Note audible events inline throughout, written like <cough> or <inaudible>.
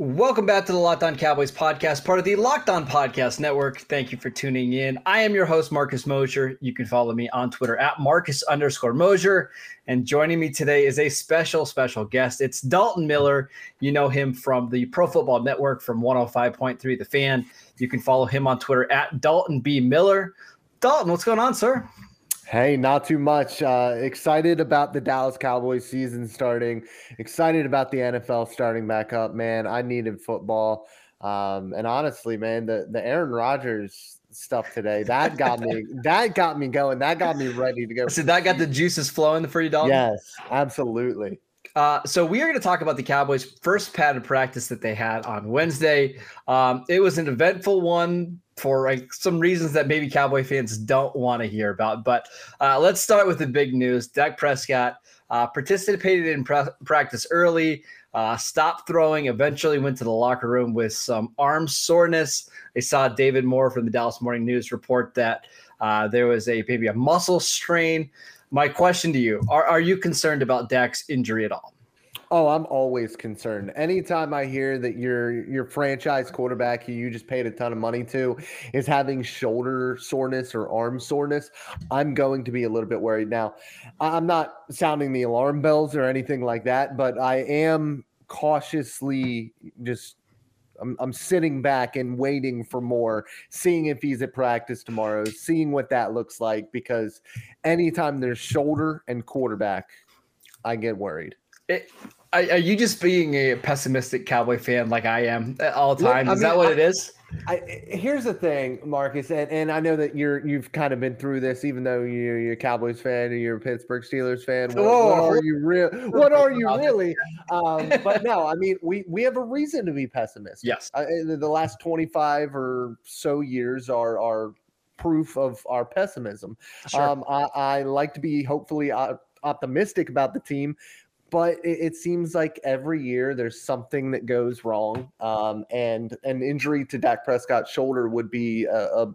Welcome back to the Locked On Cowboys podcast, part of the Locked On Podcast Network. Thank you for tuning in. I am your host, Marcus Mosher. You can follow me on Twitter at Marcus underscore Mosher. And joining me today is a special, special guest. It's Dalton Miller. You know him from the Pro Football Network from 105.3 The Fan. You can follow him on Twitter at Dalton B. Miller. Dalton, what's going on, sir? Hey, not too much. Uh, excited about the Dallas Cowboys season starting. Excited about the NFL starting back up, man. I needed football. Um, and honestly, man, the, the Aaron Rodgers stuff today, that got me <laughs> that got me going. That got me ready to go. So that got the <laughs> juices flowing for you, Dalton? Yes, absolutely. Uh, so we are going to talk about the Cowboys' first padded practice that they had on Wednesday. Um, it was an eventful one for like, some reasons that maybe Cowboy fans don't want to hear about. But uh, let's start with the big news. Dak Prescott uh, participated in pre- practice early, uh, stopped throwing, eventually went to the locker room with some arm soreness. They saw David Moore from the Dallas Morning News report that uh, there was a maybe a muscle strain. My question to you: Are are you concerned about Dak's injury at all? Oh, I'm always concerned. Anytime I hear that your your franchise quarterback who you just paid a ton of money to is having shoulder soreness or arm soreness, I'm going to be a little bit worried. Now, I'm not sounding the alarm bells or anything like that, but I am cautiously just I'm, I'm sitting back and waiting for more, seeing if he's at practice tomorrow, seeing what that looks like because anytime there's shoulder and quarterback, I get worried. It, are, are you just being a pessimistic Cowboy fan like I am at all the time? I is mean, that what I- it is? I, here's the thing, Marcus, and, and I know that you're you've kind of been through this, even though you're, you're a Cowboys fan and you're a Pittsburgh Steelers fan. What, what are you real? What are you really? Um, but no, I mean we we have a reason to be pessimistic. Yes. Uh, the last 25 or so years are are proof of our pessimism. Sure. Um, I, I like to be hopefully op- optimistic about the team, but it, it seems like every year there's something that goes wrong. Um, and an injury to Dak Prescott's shoulder would be a, a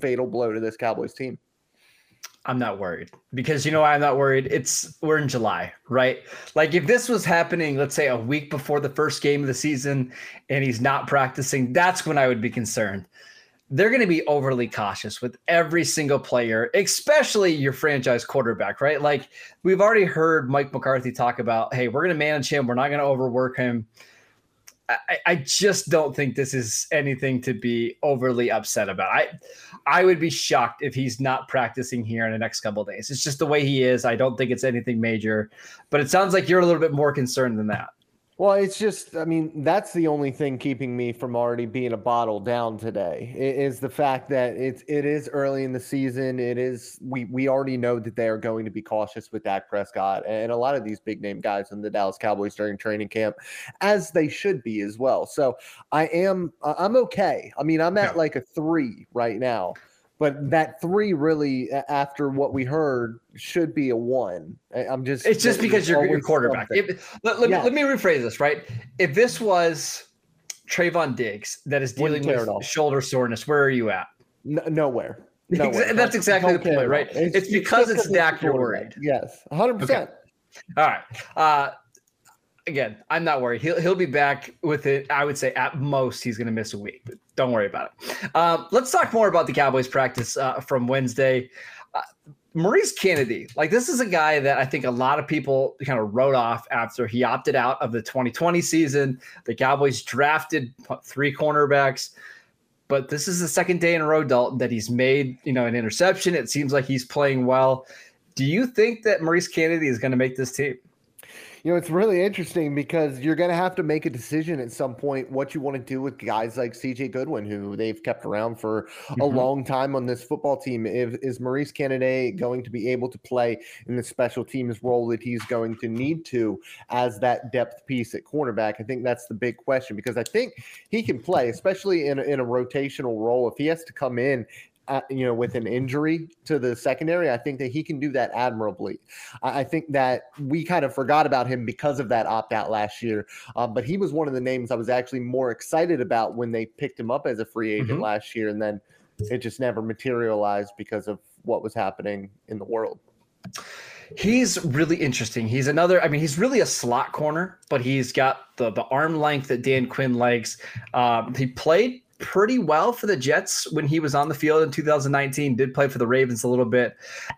fatal blow to this Cowboys team. I'm not worried because you know why I'm not worried. It's we're in July, right? Like if this was happening, let's say a week before the first game of the season, and he's not practicing, that's when I would be concerned. They're going to be overly cautious with every single player, especially your franchise quarterback, right? Like we've already heard Mike McCarthy talk about, hey, we're going to manage him, we're not going to overwork him. I, I just don't think this is anything to be overly upset about. I I would be shocked if he's not practicing here in the next couple days. It's just the way he is. I don't think it's anything major, but it sounds like you're a little bit more concerned than that. Well, it's just, I mean, that's the only thing keeping me from already being a bottle down today is the fact that it's it is early in the season. It is we we already know that they are going to be cautious with Dak Prescott and a lot of these big name guys in the Dallas Cowboys during training camp, as they should be as well. So I am I'm okay. I mean, I'm at Yeah. like a three right now. But that three really, after what we heard, should be a one. I'm just. It's just because you're your quarterback. If, let, let, Yeah. me, let me rephrase this, right? If this was Trevon Diggs that is dealing care at all. with shoulder soreness, where are you at? Nowhere. Nowhere. that's exactly the point, right? about it. It's because it's, it's Dak you're worried. Yes, 100%. All right. Uh, again, I'm not worried. He'll he'll be back with it. I would say at most he's going to miss a week, but don't worry about it. Um, let's talk more about the Cowboys practice uh, from Wednesday. Uh, Maurice Canady, like this is a guy that I think a lot of people kind of wrote off after he opted out of the 2020 season. The Cowboys drafted three cornerbacks, but this is the second day in a row, Dalton, that he's made you know an interception. It seems like he's playing well. Do you think that Maurice Canady is going to make this team? You know, it's really interesting because you're going to have to make a decision at some point what you want to do with guys like CJ Goodwin, who they've kept around for mm-hmm. a long time on this football team. If, is Maurice Canady going to be able to play in the special teams role that he's going to need to as that depth piece at cornerback? I think that's the big question because I think he can play, especially in in a rotational role. If he has to come in uh, you know, with an injury to the secondary, I think that he can do that admirably. I, I think that we kind of forgot about him because of that opt out last year, um, but he was one of the names I was actually more excited about when they picked him up as a free agent mm-hmm. last year, and then it just never materialized because of what was happening in the world. He's really interesting. He's another. I mean, he's really a slot corner, but he's got the the arm length that Dan Quinn likes. Um, he played pretty well for the Jets when he was on the field in 2019. Did play for the Ravens a little bit.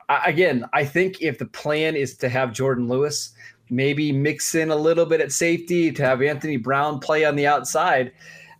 Uh, again, I think if the plan is to have Jordan Lewis, maybe mix in a little bit at safety to have Anthony Brown play on the outside.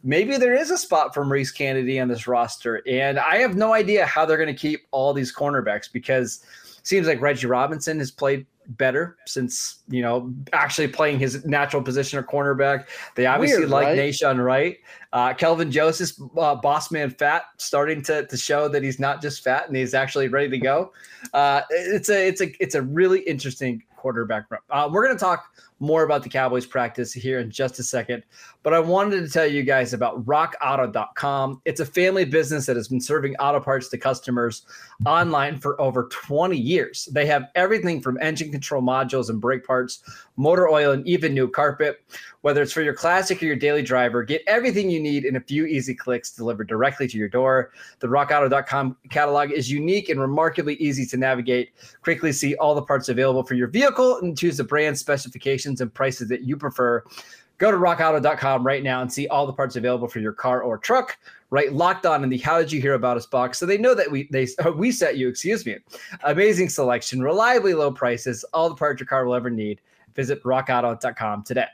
Maybe there is a spot for Maurice Canady on this roster. And I have no idea how they're going to keep all these cornerbacks because it seems like Reggie Robinson has played better since you know actually playing his natural position of cornerback. They obviously Weird, like right? Nahshon Wright. Uh, Kelvin Joseph, uh, boss man fat, starting to, to show that he's not just fat and he's actually ready to go. Uh, it's a it's a it's a really interesting quarterback. Uh, we're going to talk more about the Cowboys practice here in just a second, but I wanted to tell you guys about rockauto.com. It's a family business that has been serving auto parts to customers online for over 20 years. They have everything from engine control modules and brake parts, motor oil, and even new carpet. Whether it's for your classic or your daily driver, get everything you need in a few easy clicks delivered directly to your door. The rockauto.com catalog is unique and remarkably easy to navigate. Quickly see all the parts available for your vehicle and choose the brand specifications and prices that you prefer. Go to rockauto.com right now and see all the parts available for your car or truck. Right, locked on in the "How did you hear about us?" box, so they know that we they <laughs> we set you. Excuse me. Amazing selection, reliably low prices, all the parts your car will ever need. Visit rockauto.com today.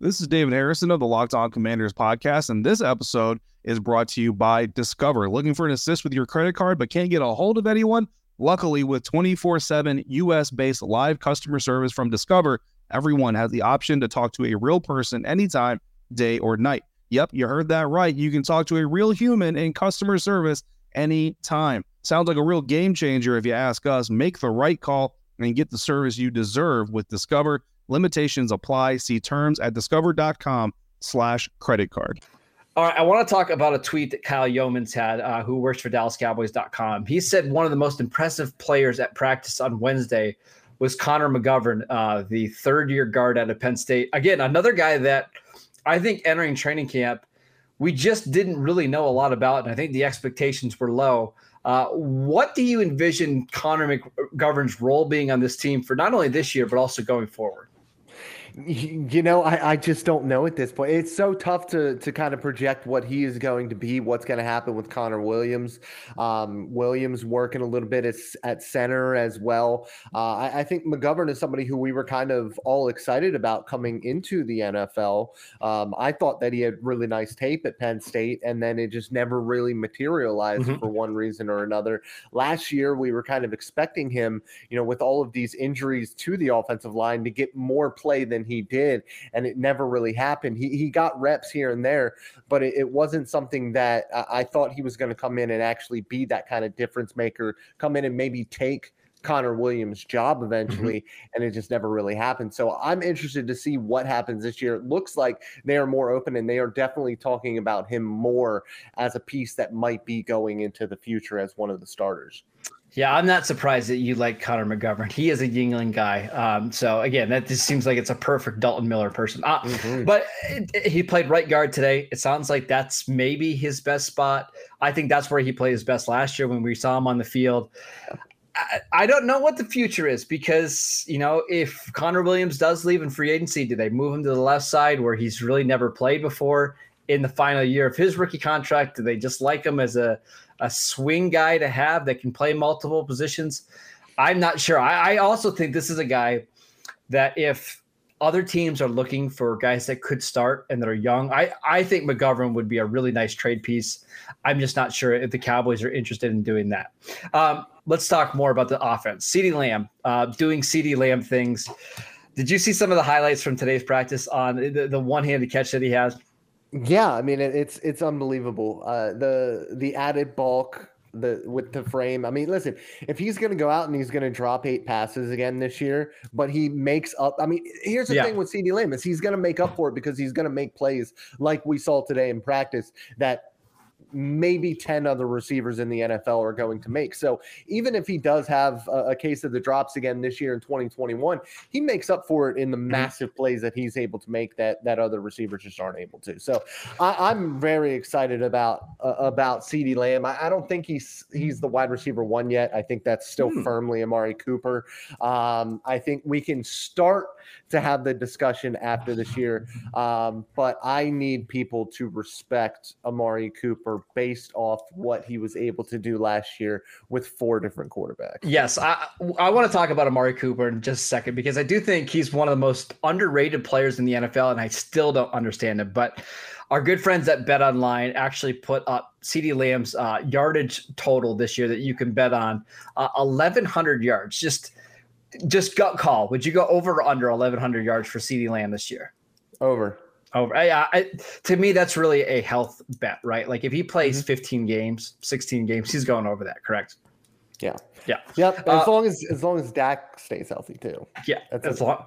This is David Harrison of the Locked On Commanders podcast, and this episode is brought to you by Discover. Looking for an assist with your credit card but can't get a hold of anyone? Luckily, with 24 7 US based live customer service from Discover, everyone has the option to talk to a real person anytime, day or night. Yep, you heard that right. You can talk to a real human in customer service anytime. Sounds like a real game changer if you ask us. Make the right call and get the service you deserve with Discover. Limitations apply. See terms at discover.com slash credit card. All right, I want to talk about a tweet that Kyle Youmans had, uh, who works for DallasCowboys.com. He said one of the most impressive players at practice on Wednesday was Connor McGovern, uh, the third-year guard out of Penn State. Again, another guy that I think entering training camp, we just didn't really know a lot about, and I think the expectations were low. Uh, what do you envision Connor McGovern's role being on this team for not only this year but also going forward? <laughs> You know, I, I just don't know at this point. It's so tough to to kind of project what he is going to be, what's going to happen with Connor Williams. Um, Williams working a little bit at, at center as well. Uh, I, I, think McGovern is somebody who we were kind of all excited about coming into the NFL. Um, I thought that he had really nice tape at Penn State, and then it just never really materialized mm-hmm. for one reason or another. Last year, we were kind of expecting him, you know, with all of these injuries to the offensive line, to get more play than he did, and it never really happened. He he got reps here and there, but it, it wasn't something that I, I thought he was going to come in and actually be that kind of difference maker. Come in and maybe take Connor Williams' job mm-hmm. eventually, mm-hmm. and it just never really happened. So I'm interested to see what happens this year. It looks like they are more open and they are definitely talking about him more as a piece that might be going into the future as one of the starters. Yeah, I'm not surprised that you like Connor McGovern. He is a Yuengling guy. Um, so again, that just seems like it's a perfect Dalton Miller person. Uh, mm-hmm. But it, it, he played right guard today. It sounds like that's maybe his best spot. I think that's where he played his best last year when we saw him on the field. I, I don't know what the future is because you know if Connor Williams does leave in free agency, do they move him to the left side where he's really never played before? in the final year of his rookie contract? Do they just like him as a, a swing guy to have that can play multiple positions? I'm not sure. I, I also think this is a guy that if other teams are looking for guys that could start and that are young, I, I think McGovern would be a really nice trade piece. I'm just not sure if the Cowboys are interested in doing that. Um, let's talk more about the offense. CeeDee Lamb uh, doing CeeDee Lamb things. Did you see some of the highlights from today's practice on the, the one-handed catch that he has? Yeah, I mean it's it's unbelievable. Uh, the the added bulk, the with the frame. I mean, listen, if he's going to go out and he's going to drop eight passes again this year, but he makes up. I mean, here's the Yeah. thing with CeeDee Lamb is he's going to make up for it because he's going to make plays like we saw today in practice that maybe 10 other receivers in the NFL are going to make. So even if he does have a, a case of the drops again this year in 2021, he makes up for it in the massive plays that he's able to make that that other receivers just aren't able to. So I, I'm very excited about uh, about CeeDee Lamb. I, I don't think he's he's the wide receiver one yet. I think that's still Hmm. firmly Amari Cooper. Um, I think we can start to have the discussion after this year, um, but I need people to respect Amari Cooper based off what he was able to do last year with four different quarterbacks. Yes, I I want to talk about Amari Cooper in just a second because I do think he's one of the most underrated players in the NFL, and I still don't understand him. But our good friends at Bet Online actually put up CeeDee Lamb's uh, yardage total this year that you can bet on uh, 1,100 yards. Just just gut call. Would you go over or under 1,100 yards for CeeDee Lamb this year? Over. Over. I, I, to me, that's really a health bet, right? Like if he plays 15 games, 16 games, he's going over that. Correct? Yeah. Yeah. Yep. Uh, As long as as long as Dak stays healthy too. Yeah, That's it. long.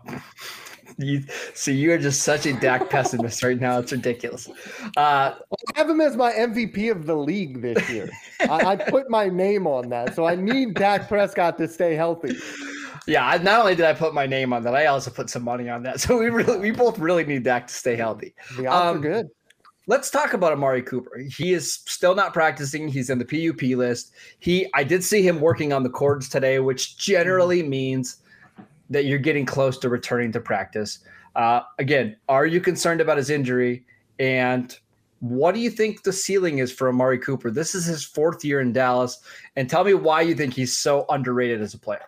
You see, you are just such a Dak pessimist right now. It's ridiculous. Uh, I have him as my MVP of the league this year. I, I put my name on that, so I need Dak Prescott to stay healthy. Yeah, not only did I put my name on that, I also put some money on that. So we really, we both really need Dak to stay healthy. The odds Um, are good. Let's talk about Amari Cooper. He is still not practicing. He's in the PUP list. He, I did see him working on the cords today, which generally means that you're getting close to returning to practice. Uh, again, are you concerned about his injury? And what do you think the ceiling is for Amari Cooper? This is his fourth year in Dallas, and tell me why you think he's so underrated as a player.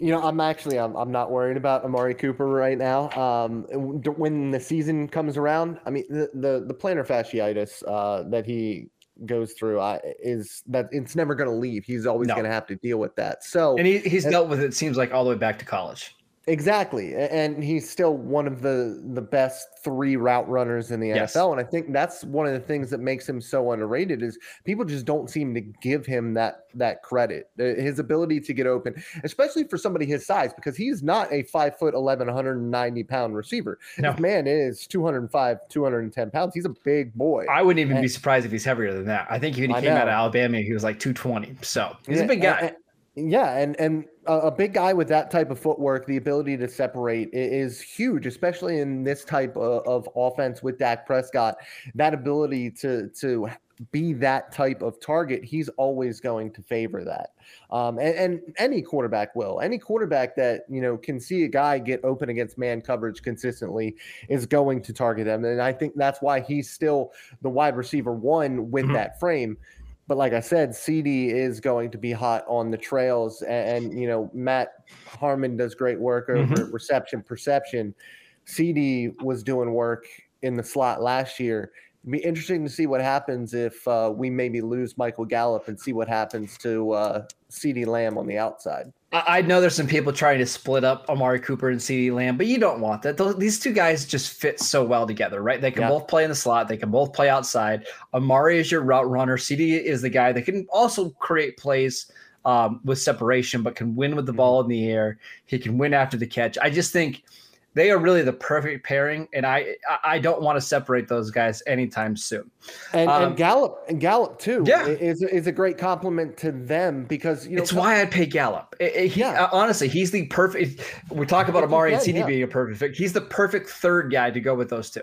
You know, I'm actually I'm, I'm not worried about Amari Cooper right now. Um, when the season comes around, I mean the the, the plantar fasciitis uh, that he goes through I, is that it's never going to leave. He's always No. going to have to deal with that. So And he, he's And- dealt with it, it seems like all the way back to college. Exactly, and he's still one of the the best three route runners in the Yes. NFL, and I think that's one of the things that makes him so underrated is people just don't seem to give him that that credit, his ability to get open, especially for somebody his size, because he's not a five foot 11, 190 pound receiver. No. This man is 205, 210 pounds. He's a big boy. I wouldn't even be surprised if he's heavier than that. I think when he I came out of. Alabama, he was like 220. So he's Yeah, a big and- guy. and- yeah, and and a, big guy with that type of footwork, the ability to separate is huge, especially in this type of, of offense with Dak Prescott. That ability to to be that type of target, he's always going to favor that. Um, and, and any quarterback will. Any quarterback that you know can see a guy get open against man coverage consistently is going to target them. And I think that's why he's still the wide receiver one with Mhm. that frame. But like I said, CeeDee is going to be hot on the trails, and, and you know Matt Harmon does great work over mm-hmm. reception perception. CeeDee was doing work in the slot last year. It'd be interesting to see what happens if uh, we maybe lose Michael Gallup and see what happens to uh, CeeDee Lamb on the outside. I, I know there's some people trying to split up Amari Cooper and CeeDee Lamb, but you don't want that. Those, these two guys just fit so well together, right? They can Yeah. both play in the slot. They can both play outside. Amari is your route runner. CeeDee is the guy that can also create plays um, with separation, but can win with the ball in the air. He can win after the catch. I just think they are really the perfect pairing, and I I- I don't want to separate those guys anytime soon. And, Um, and Gallup and Gallup too Yeah. is is a great compliment to them because you know it's why I'd pay Gallup. It- it- he, Yeah. uh, honestly, he's the perfect. We talk about Amari and CeeDee yeah. being a perfect fit. He's the perfect third guy to go with those two.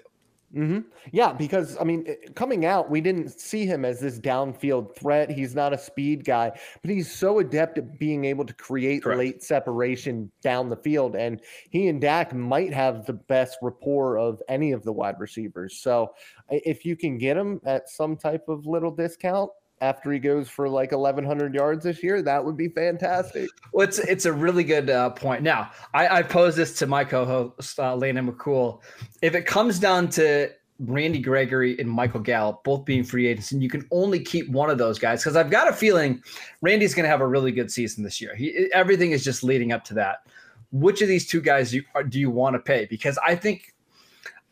Hmm Yeah, because I mean, coming out, we didn't see him as this downfield threat. He's not a speed guy, but he's so adept at being able to create Correct. late separation down the field. And he and Dak might have the best rapport of any of the wide receivers. So if you can get him at some type of little discount after he goes for like 1,100 yards this year, that would be fantastic. Well, it's it's a really good uh, point. Now, I, I pose this to my co-host uh, Landon McCool. If it comes down to Randy Gregory and Michael Gallup both being free agents, and you can only keep one of those guys, because I've got a feeling Randy's going to have a really good season this year. He everything is just leading up to that. Which of these two guys do you, do you want to pay? Because I think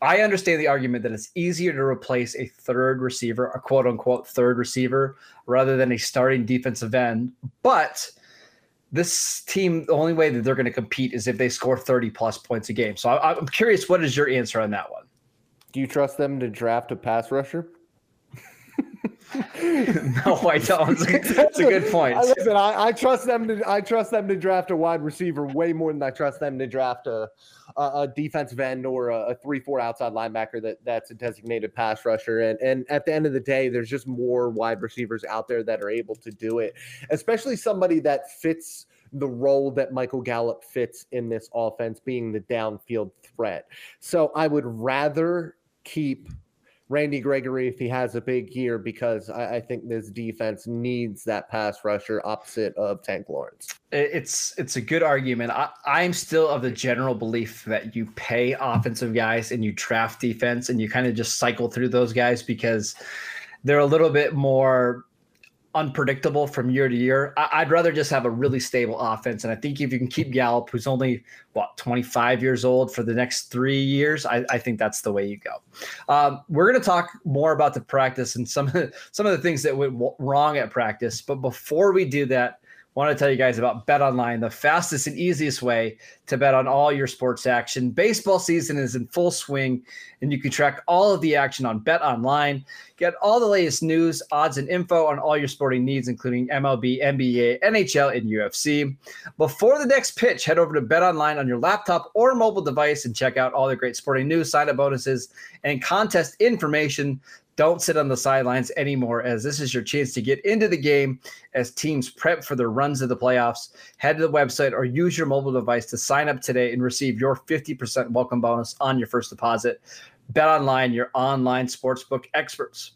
I understand the argument that it's easier to replace a third receiver, a quote unquote third receiver, rather than a starting defensive end. But this team, the only way that they're going to compete is if they score 30 plus points a game. So I, I'm curious, what is your answer on that one? Do you trust them to draft a pass rusher? <laughs> no, I don't. It's a, good <laughs> point. I, listen, I, I trust them to I trust them to draft a wide receiver way more than I trust them to draft a a, a defensive end or a, a three four outside linebacker that that's a designated pass rusher. And and at the end of the day, there's just more wide receivers out there that are able to do it, especially somebody that fits the role that Michael Gallup fits in this offense, being the downfield threat. So I would rather keep Randy Gregory if he has a big year because I, I think this defense needs that pass rusher opposite of Tank Lawrence. It's it's a good argument. I, I'm still of the general belief that you pay offensive guys and you draft defense and you kind of just cycle through those guys because they're a little bit more unpredictable from year to year. I, I'd rather just have a really stable offense. And I think if you can keep Gallup, who's only what 25 years old for the next three years, I, I think that's the way you go. Um, we're going to talk more about the practice and some of <laughs> the, some of the things that went wrong at practice. But before we do that, want to tell you guys about Bet Online, the fastest and easiest way to bet on all your sports action. Baseball season is in full swing, and you can track all of the action on Bet Online. Get all the latest news, odds, and info on all your sporting needs, including MLB, NBA, NHL, and UFC. Before the next pitch, head over to Bet Online on your laptop or mobile device and check out all the great sporting news, sign up bonuses, and contest information. Don't sit on the sidelines anymore, as this is your chance to get into the game as teams prep for their runs of the playoffs. Head to the website or use your mobile device to sign up today and receive your 50% welcome bonus on your first deposit. Bet online, your online sportsbook experts.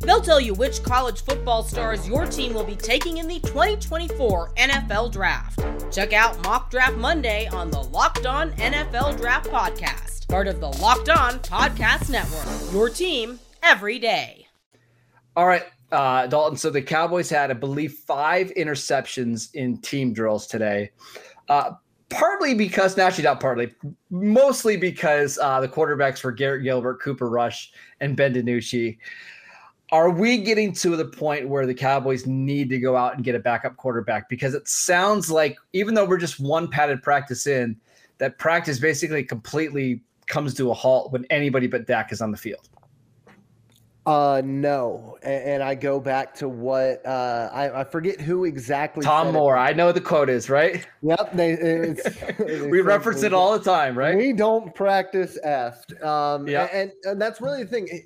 They'll tell you which college football stars your team will be taking in the 2024 NFL Draft. Check out Mock Draft Monday on the Locked On NFL Draft Podcast, part of the Locked On Podcast Network. Your team every day. All right, uh, Dalton. So the Cowboys had, I believe, five interceptions in team drills today. Uh, partly because, no, actually not partly, mostly because uh, the quarterbacks were Garrett Gilbert, Cooper Rush, and Ben DiNucci. Are we getting to the point where the Cowboys need to go out and get a backup quarterback? Because it sounds like, even though we're just one padded practice in, that practice basically completely comes to a halt when anybody but Dak is on the field. Uh, no, and, and I go back to what uh, I, I forget who exactly. Tom Moore, I know the quote is right. Yep, they. It's, <laughs> we reference it all the time, right? We don't practice effed. Um, Yeah. and and that's really the thing. It-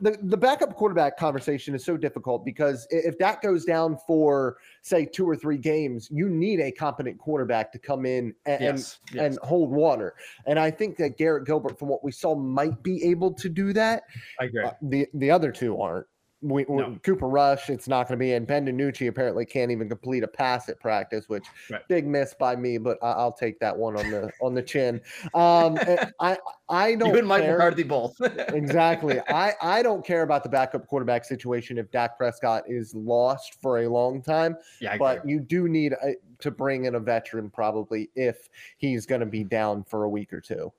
The, the backup quarterback conversation is so difficult because if that goes down for say two or three games, you need a competent quarterback to come in and, Yes, and, yes. and hold water. And I think that Garrett Gilbert, from what we saw, might be able to do that. I agree. Uh, the the other two aren't. We, No. Cooper Rush, it's not going to be, and Ben DiNucci apparently can't even complete a pass at practice, which Right. big miss by me, but I, I'll take that one on the on the chin. Um, I I <laughs> don't you and Mike. McCarthy both. <laughs> exactly. I I don't care about the backup quarterback situation if Dak Prescott is lost for a long time, yeah, but you do need a, to bring in a veteran probably if he's going to be down for a week or two.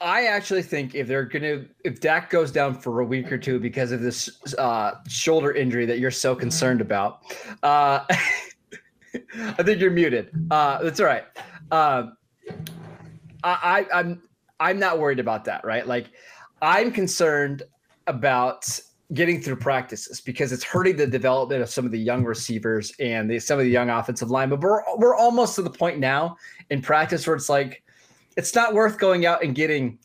I actually think if they're gonna, if Dak goes down for a week or two because of this uh, shoulder injury that you're so concerned about, uh, <laughs> I think you're muted. Uh, that's all right. Uh, I, I I'm I'm not worried about that, right? Like I'm concerned about getting through practices because it's hurting the development of some of the young receivers and the, some of the young offensive line. But we're we're almost to the point now in practice where it's like it's not worth going out and getting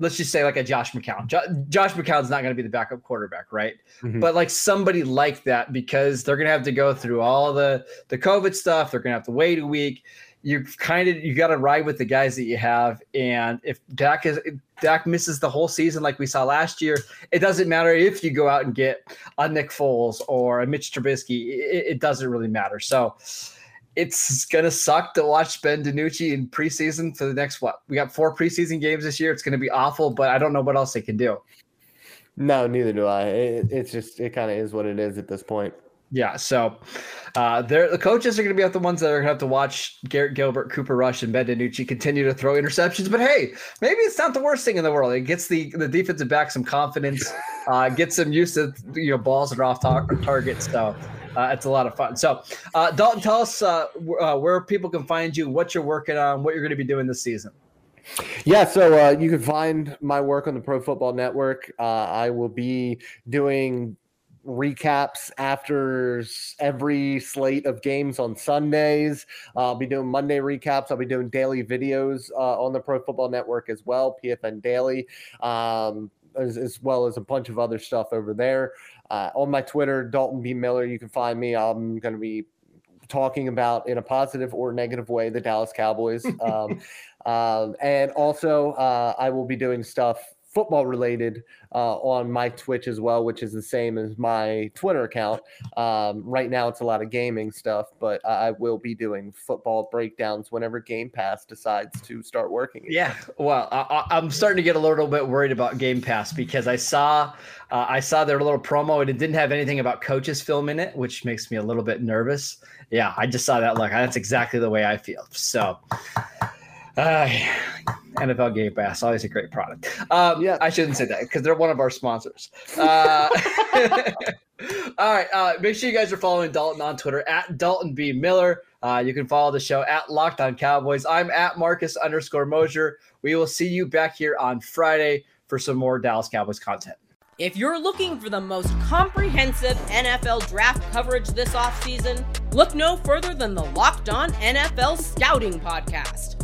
let's just say like a Josh McCown. Jo- Josh McCown's not going to be the backup quarterback, right? Mm-hmm. But like somebody like that because they're going to have to go through all the the COVID stuff. They're going to have to wait a week you kind of you got to ride with the guys that you have. And if Dak is Dak misses the whole season like we saw last year, it doesn't matter if you go out and get a Nick Foles or a Mitch Trubisky. It, it doesn't really matter. So it's gonna suck to watch Ben DiNucci in preseason for the next what? We got four preseason games this year. It's gonna be awful, but I don't know what else they can do. No, neither do I. It, it's just it kind of is what it is at this point. Yeah, so uh, the coaches are going to be the ones that are going to have to watch Garrett Gilbert, Cooper Rush, and Ben DiNucci continue to throw interceptions. But hey, maybe it's not the worst thing in the world. It gets the the defensive back some confidence, uh, gets them used to you know balls that are off tar- targets. So uh, it's a lot of fun. So uh, Dalton, tell us uh, uh, where people can find you, what you're working on, what you're going to be doing this season. Yeah, so uh, you can find my work on the Pro Football Network. Uh, I will be doing recaps after every slate of games on Sundays. Uh, I'll be doing Monday recaps. I'll be doing daily videos uh, on the Pro Football Network as well, PFN Daily, um, as, as, well as a bunch of other stuff over there. Uh, on my Twitter, Dalton B. Miller, you can find me. I'm going to be talking about in a positive or negative way the Dallas Cowboys. <laughs> Um, um, and also, uh, I will be doing stuff football related uh, on my Twitch as well, which is the same as my Twitter account. Um, right now, it's a lot of gaming stuff, but I will be doing football breakdowns whenever Game Pass decides to start working. Yeah, well, I, am starting to get a little bit worried about Game Pass because I saw uh, I saw their little promo and it didn't have anything about coaches film in it, which makes me a little bit nervous. Yeah, I just saw that look. That's exactly the way I feel. So. Uh, NFL Game Pass, always a great product. Um, yeah, I shouldn't say that because they're one of our sponsors. Uh, <laughs> all right, uh, make sure you guys are following Dalton on Twitter at Dalton B Miller. Uh, you can follow the show at Locked On Cowboys. I'm at Marcus underscore Mosher. We will see you back here on Friday for some more Dallas Cowboys content. If you're looking for the most comprehensive NFL draft coverage this offseason, look no further than the Locked On NFL Scouting Podcast.